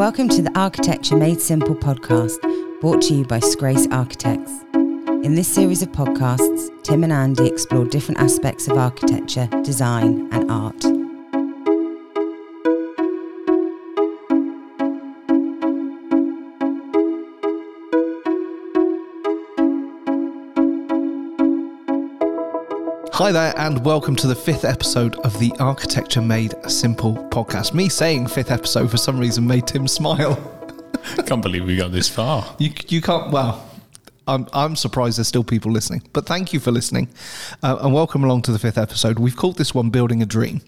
Welcome to the Architecture Made Simple podcast, brought to you by Scrace Architects. In this series of podcasts, Tim and Andy explore different aspects of architecture, design, and art. Hi there, and welcome to the fifth episode of the Architecture Made Simple podcast. Me saying fifth episode for some reason made Tim smile. Can't believe we got this far. You, you can't, well, I'm, I'm surprised there's still people listening, but thank you for listening uh, and welcome along to the fifth episode. We've called this one Building a Dream.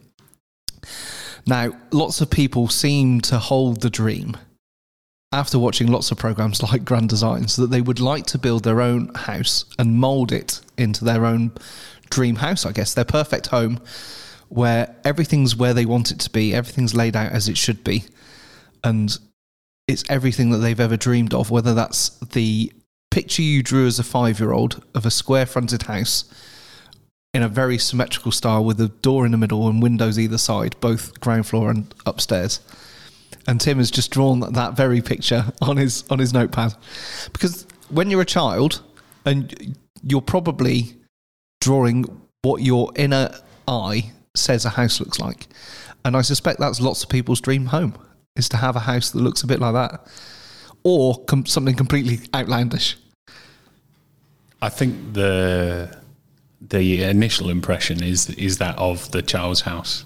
Now, lots of people seem to hold the dream after watching lots of programs like Grand Designs that they would like to build their own house and mold it into their own dream house, I guess, their perfect home where everything's where they want it to be, everything's laid out as it should be, and it's everything that they've ever dreamed of, whether that's the picture you drew as a five year old of a square fronted house in a very symmetrical style with a door in the middle and windows either side, both ground floor and upstairs. And Tim has just drawn that very picture on his on his notepad. Because when you're a child and you're probably drawing what your inner eye says a house looks like. And I suspect that's lots of people's dream home is to have a house that looks a bit like that or com- something completely outlandish. I think the the initial impression is is that of the child's house.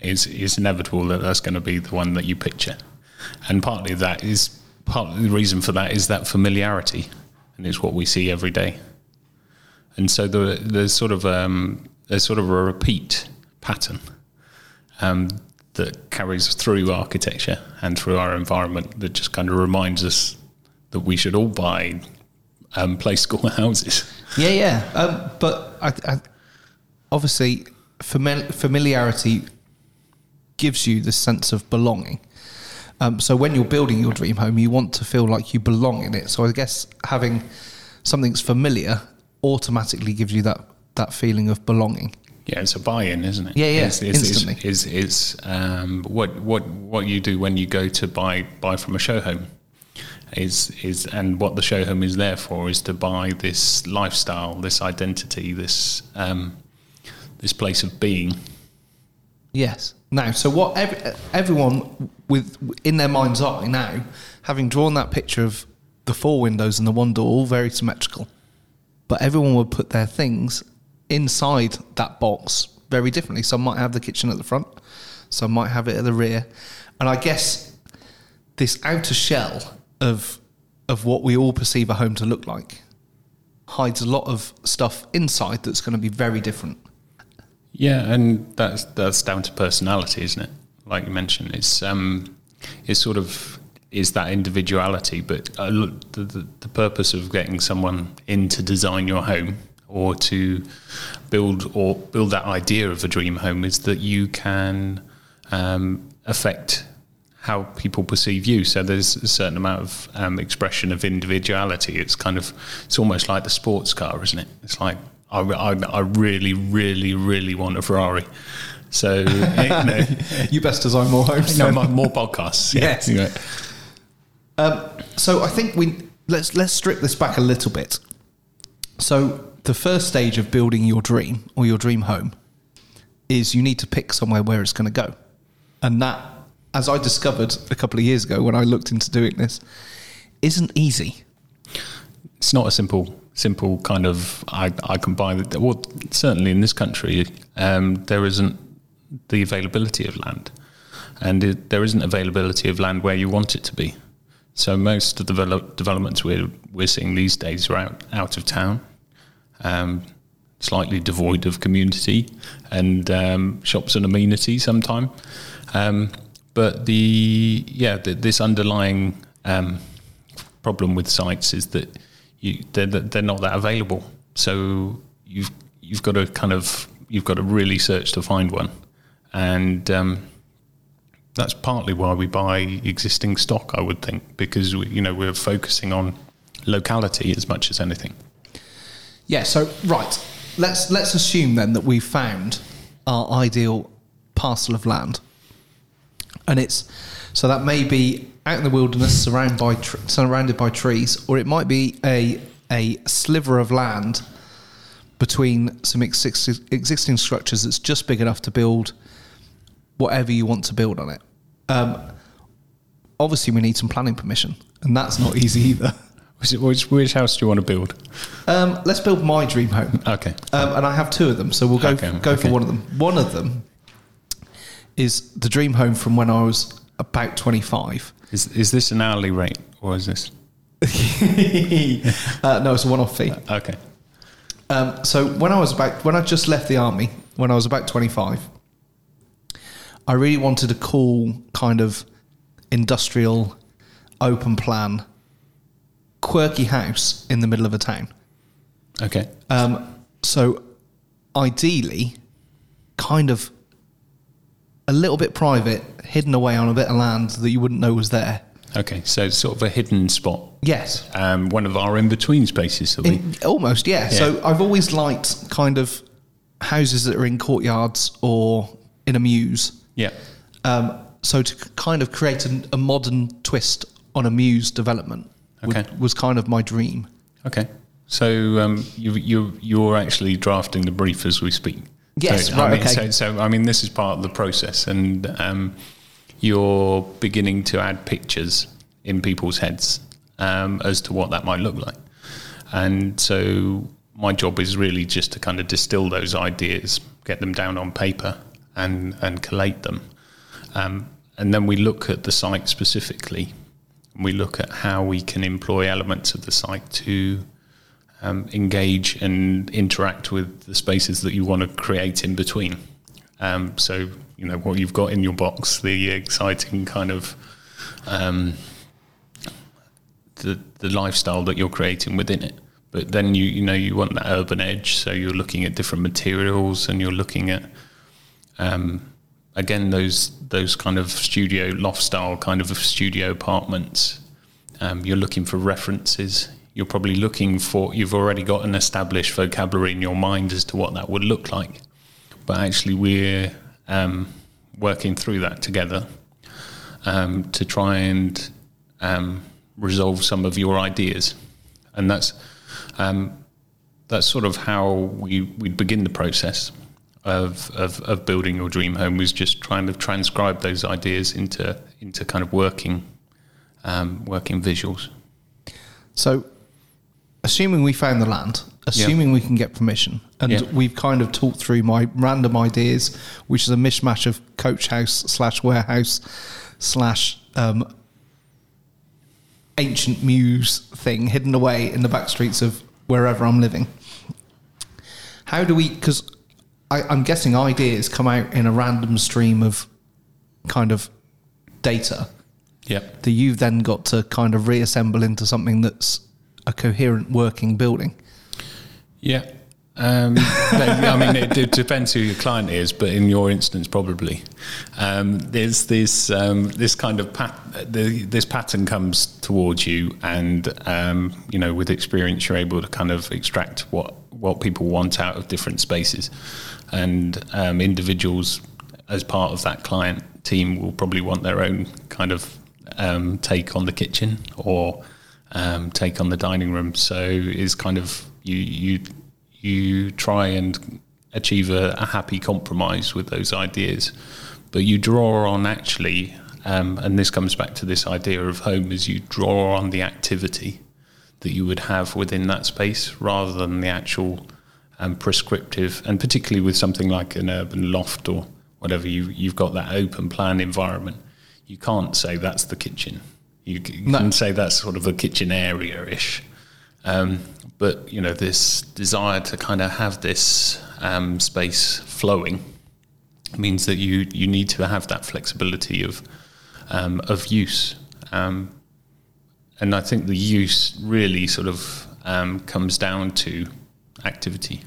It's, it's inevitable that that's going to be the one that you picture, and partly that is part of the reason for that is that familiarity, and it's what we see every day. And so the, there's sort of um, there's sort of a repeat pattern um, that carries through architecture and through our environment that just kind of reminds us that we should all buy um, play school houses. Yeah, yeah. Um, but I, I, obviously, famili- familiarity gives you the sense of belonging. Um, so when you're building your dream home, you want to feel like you belong in it. So I guess having something that's familiar automatically gives you that that feeling of belonging. Yeah, it's a buy-in, isn't it? Yeah, yeah, it's, it's, instantly. It's, it's, it's um, what what what you do when you go to buy buy from a show home is is and what the show home is there for is to buy this lifestyle, this identity, this um, this place of being. Yes. Now, so what every, everyone with in their mind's eye now, having drawn that picture of the four windows and the one door, all very symmetrical, but everyone would put their things inside that box very differently. Some might have the kitchen at the front, some might have it at the rear, and I guess this outer shell of of what we all perceive a home to look like hides a lot of stuff inside that's going to be very different. Yeah, and that's that's down to personality, isn't it? Like you mentioned, it's um, it's sort of is that individuality. But uh, look, the, the, the purpose of getting someone in to design your home or to build or build that idea of a dream home is that you can um, affect how people perceive you. So there's a certain amount of um, expression of individuality. It's kind of it's almost like the sports car, isn't it? It's like I, I, I really, really, really want a Ferrari. So you, know, you best design more homes. no, more podcasts. Yeah. Yes. Anyway. Um, so I think we let's let's strip this back a little bit. So the first stage of building your dream or your dream home is you need to pick somewhere where it's going to go, and that, as I discovered a couple of years ago when I looked into doing this, isn't easy. It's not a simple simple kind of I, I can buy well certainly in this country um, there isn't the availability of land and it, there isn't availability of land where you want it to be so most of the develop, developments we're we're seeing these days are out out of town, um, slightly devoid of community and um, shops and amenities. Sometimes, um, but the yeah the, this underlying um, problem with sites is that you they're, they're not that available. So you've you've got to kind of you've got to really search to find one, and um, that's partly why we buy existing stock, I would think, because we, you know we're focusing on locality as much as anything. Yeah. So right, let's let's assume then that we've found our ideal parcel of land, and it's so that may be out in the wilderness, surrounded by tr- surrounded by trees, or it might be a a sliver of land between some exi- existing structures that's just big enough to build whatever you want to build on it. Um, obviously, we need some planning permission, and that's not easy either. Which, which, house do you want to build? Um, let's build my dream home. Okay. Um, and I have two of them, so we'll go Okay, go for one of them. One of them is the dream home from when I was about twenty five. Is, is this an hourly rate or is this? uh, no, it's a one off fee. Okay. Um, so when I was about when I just left the army, when I was about twenty five, I really wanted a cool kind of industrial, open plan, quirky house in the middle of a town. Okay. Um, so ideally, kind of a little bit private, hidden away on a bit of land that you wouldn't know was there. Okay. So it's sort of a hidden spot. Yes. Um, one of our in between spaces. That we, In, almost, yeah. So I've always liked kind of houses that are in courtyards or in a mews. Yeah. Um, so to kind of create a, a modern twist on a mews development Okay. was kind of my dream. Okay. So um, you you you're actually drafting the brief as we speak. Yes, So, right, I mean, okay. So, so I mean, this is part of the process, and um, you're beginning to add pictures in people's heads um, as to what that might look like. And so my job is really just to kind of distill those ideas, get them down on paper, and and collate them. Um, and then we look at the site specifically. We look at how we can employ elements of the site to um, engage and interact with the spaces that you want to create in between. Um, so, you know, what you've got in your box, the exciting kind of um, the the lifestyle that you're creating within it. But then you you know you want that urban edge, so you're looking at different materials and you're looking at um, again those those kind of studio loft style kind of studio apartments. Um, you're looking for references. You're probably looking for you've already got an established vocabulary in your mind as to what that would look like. But actually, we're um, working through that together um, to try and um, resolve some of your ideas, and that's um, that's sort of how we we begin the process of, of of building your dream home was just trying to transcribe those ideas into into kind of working um, working visuals. So, assuming we found the land, assuming we can get permission, and Yeah. we've kind of talked through my random ideas, which is a mishmash of coach house slash warehouse slash um, ancient mews thing hidden away in the back streets of wherever I'm living. How do we? Because I'm guessing ideas come out in a random stream of kind of data Yep. that you've then got to kind of reassemble into something that's a coherent working building. Yeah. Um, I mean, it, it depends who your client is, but in your instance, probably um, there's this um, this kind of pat- the, this pattern comes towards you, and um, you know, with experience, you're able to kind of extract what what people want out of different spaces, and um, individuals as part of that client team will probably want their own kind of um, take on the kitchen or take on the dining room. So is kind of you you you try and achieve a, a happy compromise with those ideas, but you draw on actually, um, and this comes back to this idea of home, is you draw on the activity that you would have within that space rather than the actual um, prescriptive, and particularly with something like an urban loft or whatever, you, you've got that open plan environment. You can't say that's the kitchen. You, c- you No. can say that's sort of a kitchen area ish. Um, but you know, this desire to kind of have this um, space flowing means that you you need to have that flexibility of um, of use. Um, and I think the use really sort of um, comes down to activity.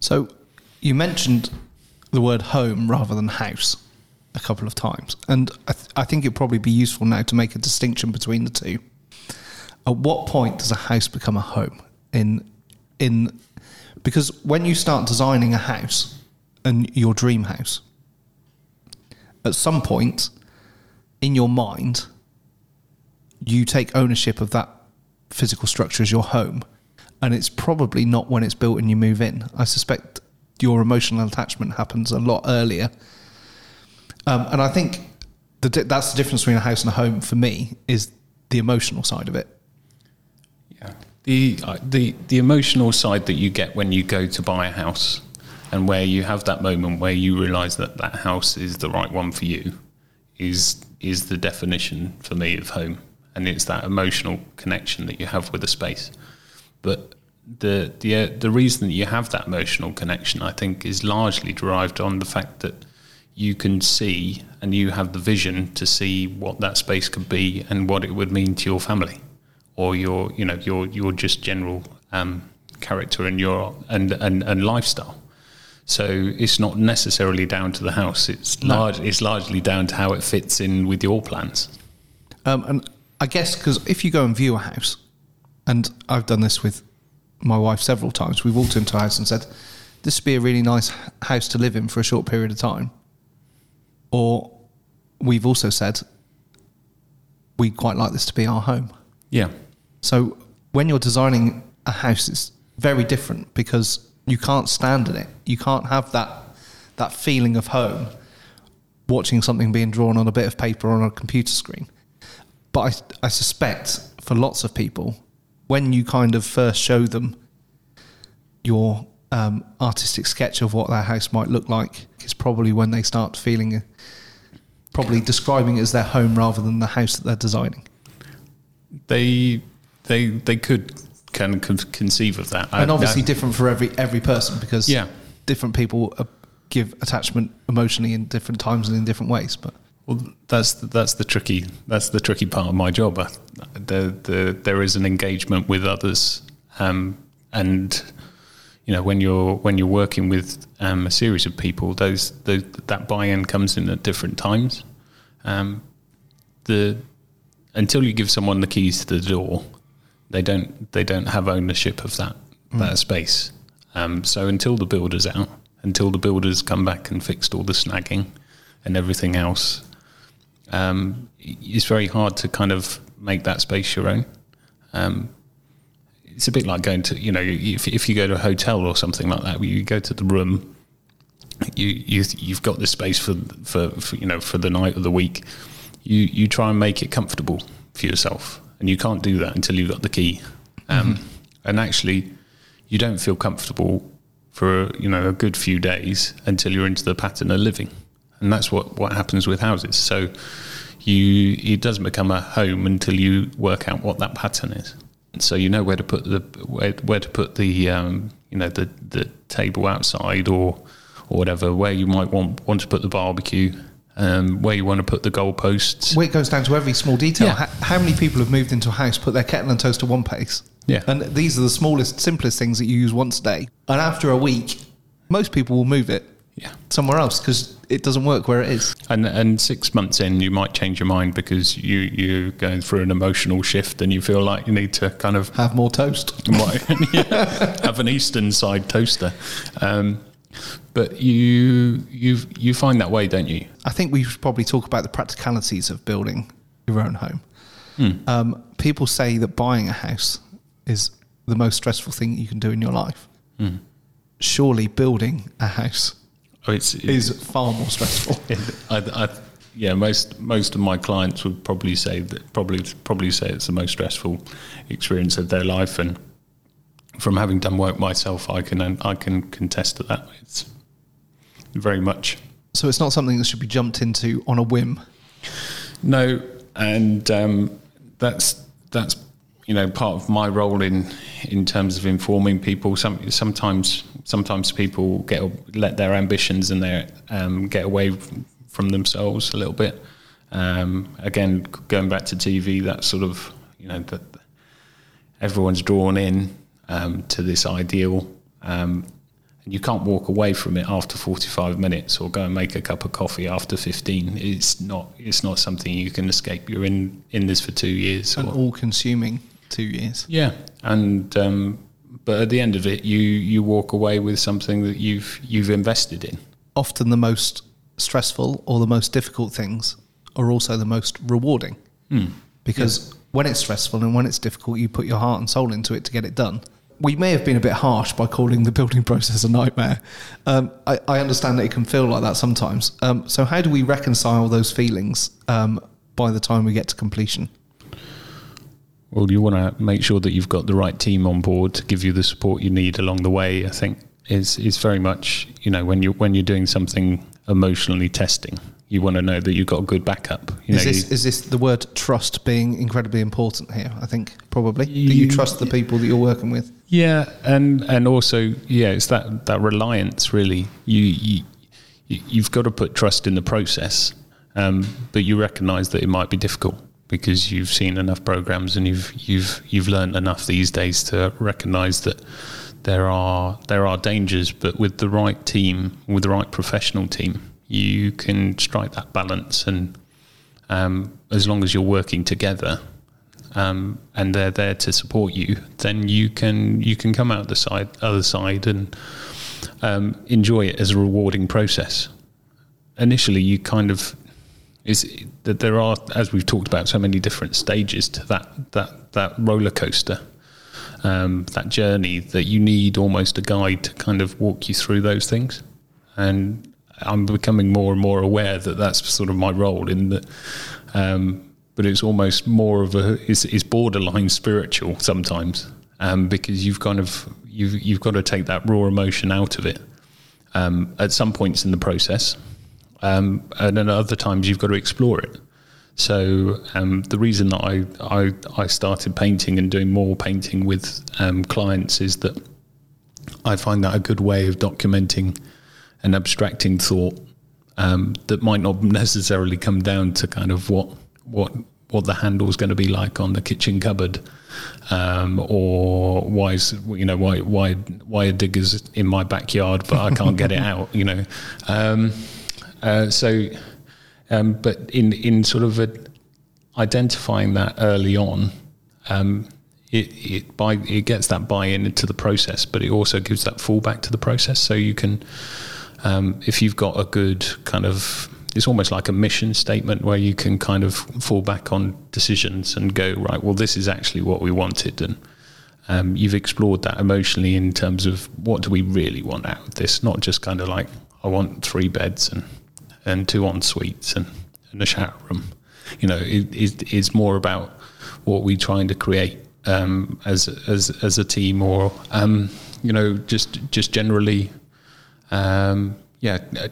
So you mentioned the word home rather than house a couple of times. And I, th- I think it'd probably be useful now to make a distinction between the two. At what point does a house become a home? In, in, because when you start designing a house and your dream house, at some point in your mind, you take ownership of that physical structure as your home. And it's probably not when it's built and you move in. I suspect your emotional attachment happens a lot earlier. Um, and I think the, that's the difference between a house and a home for me is the emotional side of it. The, uh, the, the emotional side that you get when you go to buy a house and where you have that moment where you realize that that house is the right one for you is, is the definition for me of home. And it's that emotional connection that you have with the space. But the, the, uh, the reason that you have that emotional connection, I think, is largely derived on the fact that you can see and you have the vision to see what that space could be and what it would mean to your family or your you know your your just general um, character and your and, and and lifestyle. So it's not necessarily down to the house. It's No. large. It's largely down to how it fits in with your plans. Um, and I guess because if you go and view a house, and I've done this with my wife several times, we walked into a house and said, "This would be a really nice house to live in for a short period of time." Or we've also said, "We'd quite like this to be our home." Yeah, So when you're designing a house, it's very different because you can't stand in it. You can't have that that feeling of home watching something being drawn on a bit of paper on a computer screen. But I, I suspect for lots of people, when you kind of first show them your um, artistic sketch of what their house might look like, is probably when they start feeling, probably describing it as their home rather than the house that they're designing. they they they could kind of con- conceive of that. and I- obviously I- different for every every person because Yeah. different people uh, give attachment emotionally in different times and in different ways. But Well, that's that's the tricky that's the tricky part of my job. The, the, there is an engagement with others, um, and you know when you're when you're working with um, a series of people, those, those that buy-in comes in at different times. Um, the until you give someone the keys to the door, they don't they don't have ownership of that that space. Um, so until the builder's out, until the builders come back and fixed all the snagging and everything else, um, it's very hard to kind of make that space your own. Um, it's a bit like going to, you know, if, if you go to a hotel or something like that, you go to the room, you, you you've got the space for, for, for you know for the night or the week. You you try and make it comfortable for yourself, and you can't do that until you've got the key. Um, And actually, you don't feel comfortable for you know a good few days until you're into the pattern of living, and that's what what happens with houses. So you it doesn't become a home until you work out what that pattern is. So you know where to put the where, where to put the um, you know the the table outside or or whatever where you might want want to put the barbecue, um, where you want to put the goalposts. Well, it goes down to every small detail. Yeah. How, how many people have moved into a house, put their kettle and toaster one pace? Yeah. And these are the smallest, simplest things that you use once a day. And after a week, most people will move it Yeah. somewhere else because it doesn't work where it is. And and six months in, you might change your mind because you you're going through an emotional shift, and you feel like you need to kind of Have more toast. yeah, have an eastern side toaster. Um, but you you you find that way, don't you? I think we should probably talk about the practicalities of building your own home. Um, people say that buying a house is the most stressful thing you can do in your life. Surely building a house Oh, it's is far more stressful. I, I, yeah, most most of my clients would probably say that probably probably say it's the most stressful experience of their life, and from having done work myself, I can I can contest to that. It's very much So it's not something that should be jumped into on a whim. no, and um, that's that's you know part of my role in in terms of informing people. Some sometimes sometimes people get let their ambitions and their um, get away from themselves a little bit. Um, again, going back to TV, that sort of you know that everyone's drawn in um, to this ideal. And you can't walk away from it after 45 minutes or go and make a cup of coffee after 15 it's not it's not something you can escape you're in in this for 2 years An or- all consuming two years. yeah and um, but at the end of it you you walk away with something that you've you've invested in Often the most stressful or the most difficult things are also the most rewarding. Because when it's stressful and when it's difficult, you put your heart and soul into it to get it done. We may have been a bit harsh by calling the building process a nightmare. Um, I, I understand that it can feel like that sometimes. Um, so, how do we reconcile those feelings um, by the time we get to completion? Well, you want to make sure that you've got the right team on board to give you the support you need along the way. I think is is very much you know when you when you're doing something emotionally testing, you want to know that you've got a good backup. You Is know, this, you- is this the word trust being incredibly important here? I think probably that you You- trust the people that you're working with. Yeah, and and also yeah, it's that that reliance really. You you you- you've got to put trust in the process, um, but you recognise that it might be difficult because you've seen enough programs and you've you've you've learned enough these days to recognise that there are there are dangers, but with the right team, with the right professional team, you can strike that balance and. Um, as long as you're working together, um, and they're there to support you, then you can you can come out the side other side and um, enjoy it as a rewarding process. Initially, you kind of is that there are, as we've talked about, so many different stages to that that that roller coaster, um, that journey that you need almost a guide to kind of walk you through those things, and I'm becoming more and more aware that that's sort of my role in that. Um, but it's almost more of a it's, it's borderline spiritual sometimes um, because you've kind of you've you've got to take that raw emotion out of it um, at some points in the process, um, and then other times you've got to explore it. So um, the reason that I, I I started painting and doing more painting with um, clients is that I find that a good way of documenting and abstracting thought um, that might not necessarily come down to kind of what what what the handle is going to be like on the kitchen cupboard, um, or why is you know why why why a digger's in my backyard but I can't get it out, you know. Um, uh, so, um, but in in sort of a, identifying that early on, um, it it buy it gets that buy-in into the process, but it also gives that fallback to the process. So you can, um, if you've got a good kind of, it's almost like a mission statement where you can kind of fall back on decisions and go right. Well, this is actually what we wanted, and um, you've explored that emotionally in terms of what do we really want out of this, not just kind of like I want three beds and and two en suites and, and a shower room. You know, it, it, it's more about what we're trying to create um, as as as a team, or um, you know, just just generally, um, yeah, uh,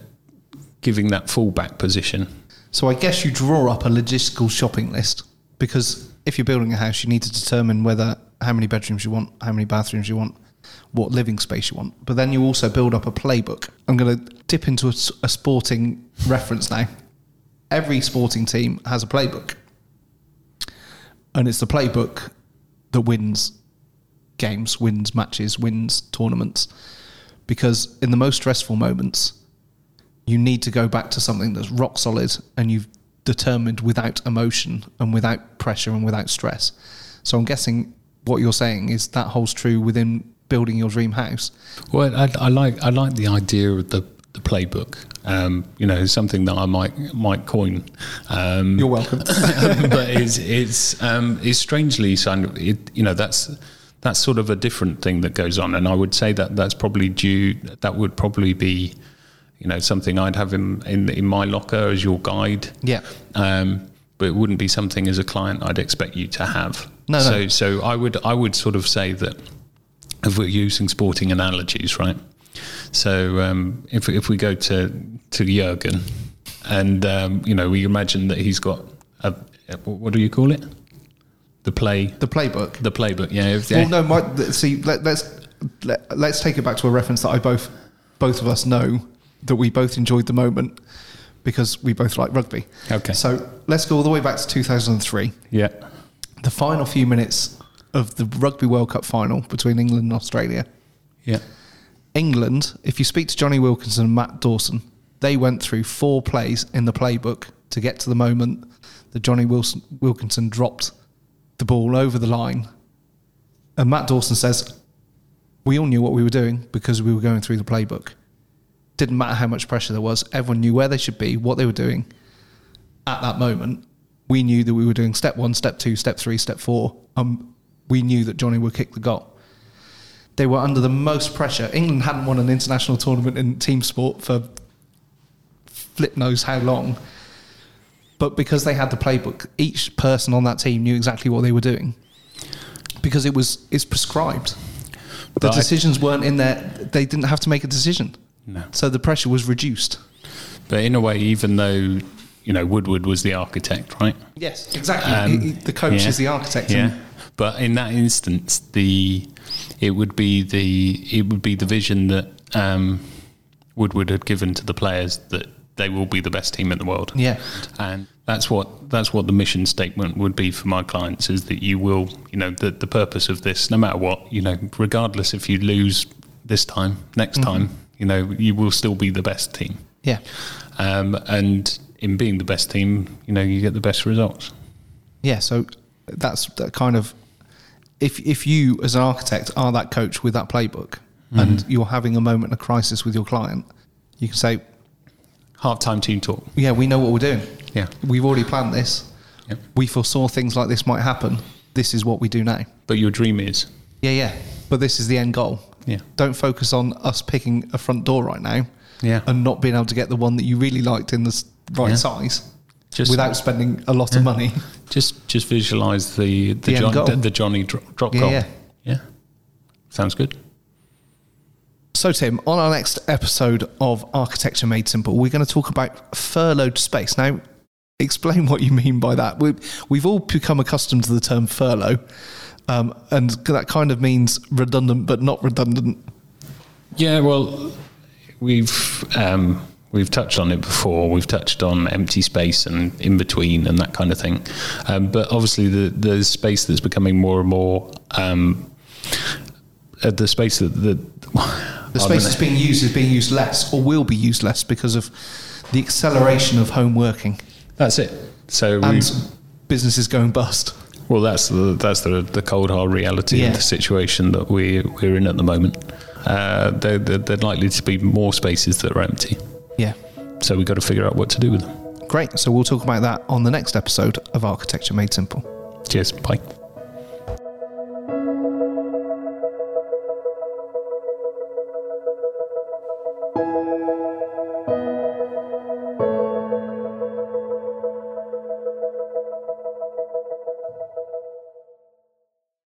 giving that fallback position. So I guess you draw up a logistical shopping list because if you're building a house, you need to determine whether how many bedrooms you want, how many bathrooms you want, what living space you want. But then you also build up a playbook. I'm going to dip into a sporting reference now. Every sporting team has a playbook, and it's the playbook that wins games, wins matches, wins tournaments. Because in the most stressful moments, you need to go back to something that's rock solid and you've determined without emotion and without pressure and without stress. So I'm guessing what you're saying is that holds true within building your dream house. Well, I, I like I like the idea of the the playbook. Um, you know, something that I might might coin. Um, You're welcome. but it's it's um, it's strangely kind of it, you know that's that's sort of a different thing that goes on, and I would say that that's probably due. That would probably be you know something I'd have in in, in my locker as your guide. Yeah. Um, but it wouldn't be something as a client I'd expect you to have. No, no. So so I would I would sort of say that if we're using sporting analogies, right? So um, if if we go to to Jurgen, and um, you know we imagine that he's got a what do you call it? The play, The playbook. the playbook. Yeah. If, Well, no, my, see, let, let's let, let's take it back to a reference that I both both of us know that we both enjoyed the moment because we both like rugby. Okay. So let's go all the way back to 2003. yeah. The final few minutes of the Rugby World Cup final between England and Australia. Yeah. England, if you speak to Jonny Wilkinson and Matt Dawson, they went through four plays in the playbook to get to the moment that Jonny Wilson, Wilkinson dropped the ball over the line. And Matt Dawson says, We all knew what we were doing because we were going through the playbook. Didn't matter how much pressure there was. Everyone knew where they should be, what they were doing at that moment. We knew that we were doing step one, step two, step three, step four. Um, we knew that Jonny would kick the goal. They were under the most pressure. England hadn't won an international tournament in team sport for flip knows how long. But because they had the playbook, each person on that team knew exactly what they were doing. Because it was it's prescribed. The decisions weren't in there. They didn't have to make a decision. No. So the pressure was reduced. But in a way, even though you know Woodward was the architect, right? Yes, exactly. Um, He- he- the coach yeah. is the architect. Yeah, but in that instance, the it would be the it would be the vision that um, Woodward had given to the players that they will be the best team in the world. Yeah. and that's what that's what the mission statement would be for my clients is that you will you know the the purpose of this no matter what you know regardless if you lose this time next Mm-hmm. time you know you will still be the best team yeah. um, and in being the best team you know you get the best results Yeah, so that's that kind of if if you as an architect are that coach with that playbook and you're having a moment of crisis with your client, you can say, half-time team talk "Yeah, we know what we're doing. Yeah. we've already planned this. Yep. We foresaw things like this might happen. This is what we do now. but your dream is Yeah, yeah. But this is the end goal. Yeah. Don't focus on us picking a front door right now. Yeah. And not being able to get the one that you really liked in the right Yeah. size. Just- without spending a lot of money. just just visualize the the, The John, the, the Jonny dro- drop Yeah, goal yeah. yeah sounds good So, Tim, on our next episode of Architecture Made Simple, we're going to talk about furloughed space. Now, explain what you mean by that. We, we've all become accustomed to the term furlough, um, and that kind of means redundant but not redundant. Yeah, well, we've um, we've touched on it before. We've touched on empty space and in between and that kind of thing. Um, but obviously, the the space that's becoming more and more um, uh, the space that the The space that's being used is being used less or will be used less because of the acceleration of home working That's it. So and businesses going bust. well, that's the that's the the cold hard reality Yeah. of the situation that we we're in at the moment. Uh, there likely to be more spaces that are empty. Yeah. So we've got to figure out what to do with them. Great. So, we'll talk about that on the next episode of Architecture Made Simple. Cheers. Bye.